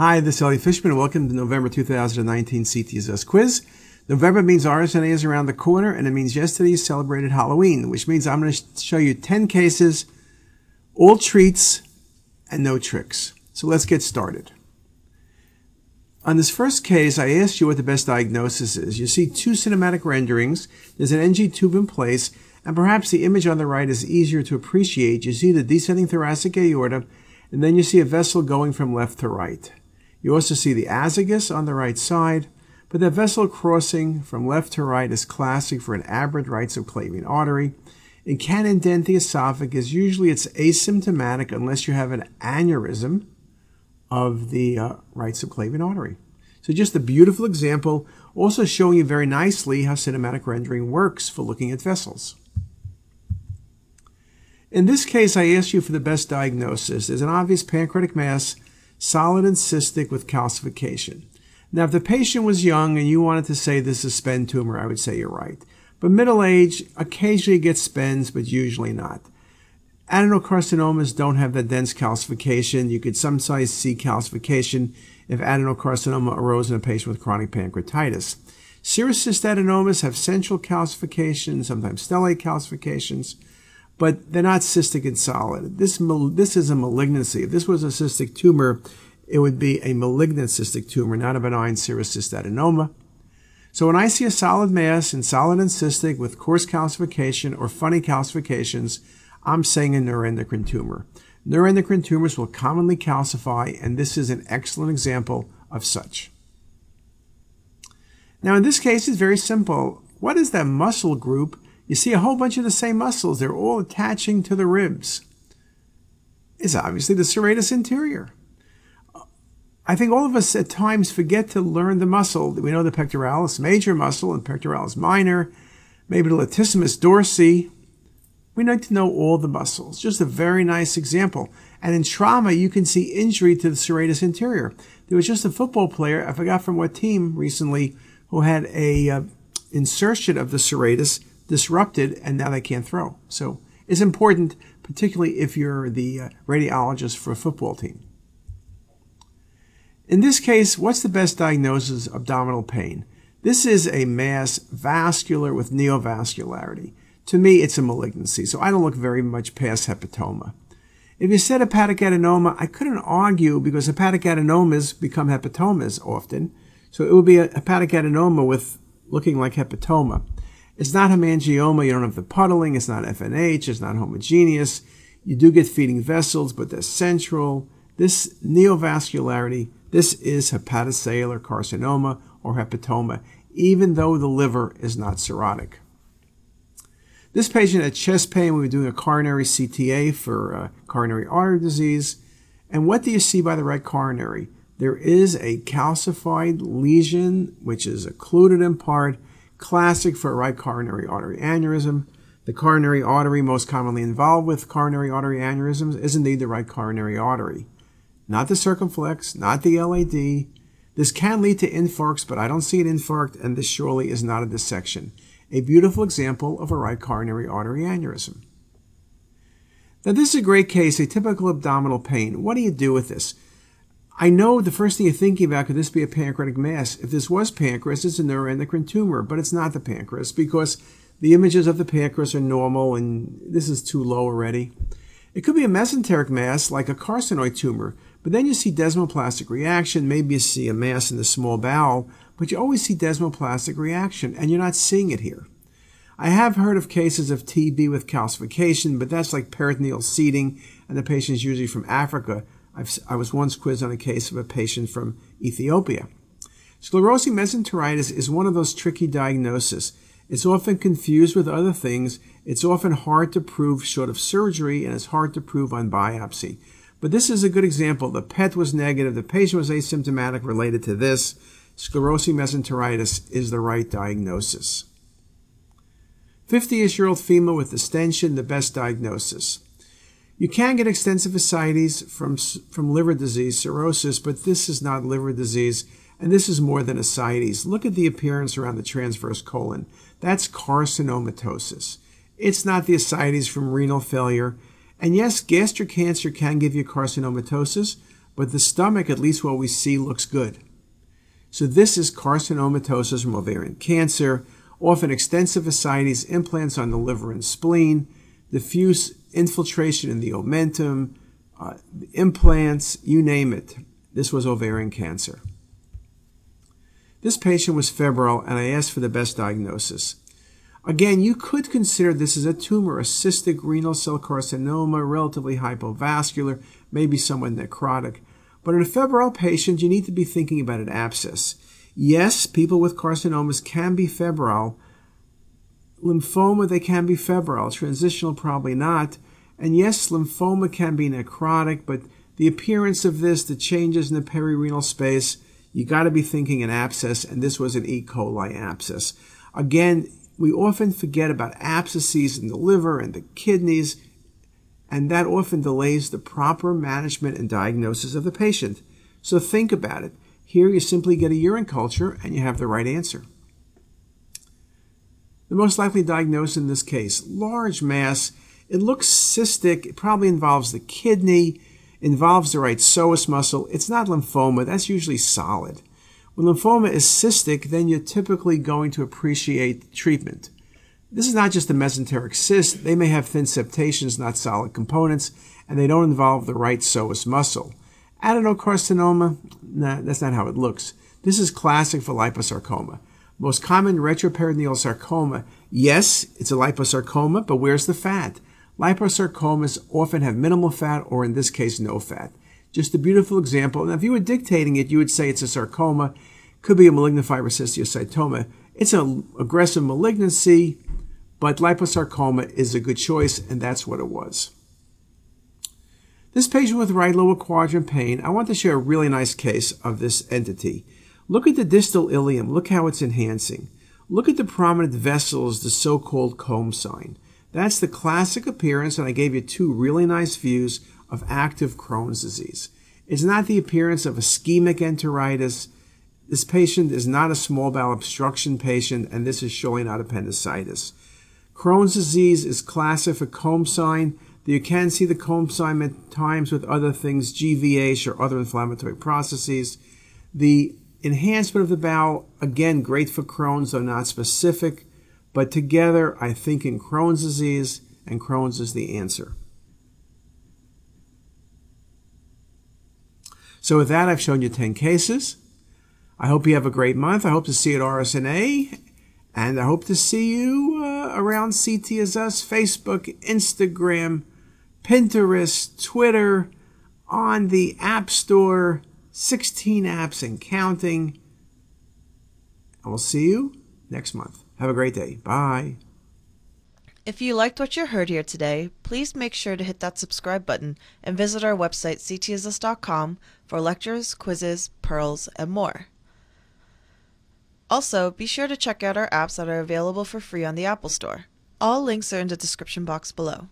Hi, this is Elliot Fishman. Welcome to November 2019 CTisus quiz. November means RSNA is around the corner, and it means yesterday celebrated Halloween, which means I'm going to show you 10 cases, all treats, and no tricks. So let's get started. On this first case, I asked you what the best diagnosis is. You see two cinematic renderings. There's an NG tube in place, and perhaps the image on the right is easier to appreciate. You see the descending thoracic aorta, and then you see a vessel going from left to right. You also see the azygos on the right side, but the vessel crossing from left to right is classic for an aberrant right subclavian artery. It can indent the esophagus. Usually it's asymptomatic unless you have an aneurysm of the uh, right subclavian artery. So just a beautiful example, also showing you very nicely how cinematic rendering works for looking at vessels. In this case, I asked you for the best diagnosis. There's an obvious pancreatic mass solid and cystic with calcification. Now, if the patient was young and you wanted to say this is a SPEN tumor, I would say you're right. But middle age occasionally gets SPENs, but usually not. Adenocarcinomas don't have that dense calcification. You could sometimes see calcification if adenocarcinoma arose in a patient with chronic pancreatitis. Serous cystadenomas have central calcification, sometimes stellate calcifications but they're not cystic and solid. This, this is a malignancy. If this was a cystic tumor, it would be a malignant cystic tumor, not a benign serous cystadenoma. So when I see a solid mass and solid and cystic with coarse calcification or funny calcifications, I'm saying a neuroendocrine tumor. Neuroendocrine tumors will commonly calcify, and this is an excellent example of such. Now, in this case, it's very simple. What is that muscle group you see a whole bunch of the same muscles. They're all attaching to the ribs. It's obviously the serratus anterior. I think all of us at times forget to learn the muscle. We know the pectoralis major muscle and pectoralis minor, maybe the latissimus dorsi. We need to know all the muscles. Just a very nice example. And in trauma, you can see injury to the serratus anterior. There was just a football player, I forgot from what team recently, who had a uh, insertion of the serratus disrupted and now they can't throw. So it's important, particularly if you're the uh, radiologist for a football team. In this case, what's the best diagnosis of abdominal pain? This is a mass vascular with neovascularity. To me, it's a malignancy, so I don't look very much past hepatoma. If you said hepatic adenoma, I couldn't argue because hepatic adenomas become hepatomas often. So it would be a hepatic adenoma with looking like hepatoma. It's not hemangioma. You don't have the puddling. It's not FNH. It's not homogeneous. You do get feeding vessels, but they're central. This neovascularity, this is hepatocellular carcinoma or hepatoma, even though the liver is not cirrhotic. This patient had chest pain. We were doing a coronary CTA for uh, coronary artery disease. And what do you see by the right coronary? There is a calcified lesion, which is occluded in part classic for a right coronary artery aneurysm. The coronary artery most commonly involved with coronary artery aneurysms is indeed the right coronary artery, not the circumflex, not the LAD. This can lead to infarcts, but I don't see an infarct, and this surely is not a dissection. A beautiful example of a right coronary artery aneurysm. Now, this is a great case, a typical abdominal pain. What do you do with this? I know the first thing you're thinking about could this be a pancreatic mass? If this was pancreas, it's a neuroendocrine tumor, but it's not the pancreas because the images of the pancreas are normal and this is too low already. It could be a mesenteric mass like a carcinoid tumor, but then you see desmoplastic reaction. Maybe you see a mass in the small bowel, but you always see desmoplastic reaction, and you're not seeing it here. I have heard of cases of TB with calcification, but that's like peritoneal seeding, and the patient is usually from Africa. I've, i was once quizzed on a case of a patient from Ethiopia. Sclerosing mesenteritis is one of those tricky diagnoses. It's often confused with other things. It's often hard to prove short of surgery, and it's hard to prove on biopsy. But this is a good example. The PET was negative. The patient was asymptomatic related to this. Sclerosing mesenteritis is the right diagnosis. 50-ish-year-old female with distension, the best diagnosis. You can get extensive ascites from, from liver disease, cirrhosis, but this is not liver disease, and this is more than ascites. Look at the appearance around the transverse colon. That's carcinomatosis. It's not the ascites from renal failure. And yes, gastric cancer can give you carcinomatosis, but the stomach, at least what we see, looks good. So this is carcinomatosis from ovarian cancer, often extensive ascites, implants on the liver and spleen, diffuse infiltration in the omentum, uh, implants, you name it. This was ovarian cancer. This patient was febrile, and I asked for the best diagnosis. Again, you could consider this as a tumor, a cystic renal cell carcinoma, relatively hypovascular, maybe somewhat necrotic. But in a febrile patient, you need to be thinking about an abscess. Yes, people with carcinomas can be febrile. Lymphoma, they can be febrile. Transitional, probably not. And yes, lymphoma can be necrotic, but the appearance of this, the changes in the perirenal space, you got to be thinking an abscess, and this was an E. coli abscess. Again, we often forget about abscesses in the liver and the kidneys, and that often delays the proper management and diagnosis of the patient. So think about it. Here you simply get a urine culture and you have the right answer. The most likely diagnosis in this case, large mass. It looks cystic. It probably involves the kidney, involves the right psoas muscle. It's not lymphoma. That's usually solid. When lymphoma is cystic, then you're typically going to appreciate treatment. This is not just a mesenteric cyst. They may have thin septations, not solid components, and they don't involve the right psoas muscle. Adenocarcinoma, nah, that's not how it looks. This is classic for liposarcoma. Most common retroperitoneal sarcoma, yes, it's a liposarcoma, but where's the fat? Liposarcomas often have minimal fat, or in this case, no fat. Just a beautiful example. Now, if you were dictating it, you would say it's a sarcoma, could be a malignant fibrous histiocytoma. It's an aggressive malignancy, but liposarcoma is a good choice, and that's what it was. This patient with right lower quadrant pain, I want to share a really nice case of this entity. Look at the distal ileum. Look how it's enhancing. Look at the prominent vessels, the so-called comb sign. That's the classic appearance, and I gave you two really nice views of active Crohn's disease. It's not the appearance of ischemic enteritis. This patient is not a small bowel obstruction patient, and this is surely not appendicitis. Crohn's disease is classic for comb sign. You can see the comb sign at times with other things, GVH or other inflammatory processes. The enhancement of the bowel, again, great for Crohn's, though not specific. But together, I think in Crohn's disease, and Crohn's is the answer. So with that, I've shown you 10 cases. I hope you have a great month. I hope to see you at RSNA. And I hope to see you uh, around CTisus, Facebook, Instagram, Pinterest, Twitter, on the App Store, 16 apps and counting. And we'll see you next month. Have a great day. Bye. If you liked what you heard here today, please make sure to hit that subscribe button and visit our website ctisus.com for lectures, quizzes, pearls, and more. Also, be sure to check out our apps that are available for free on the Apple Store. All links are in the description box below.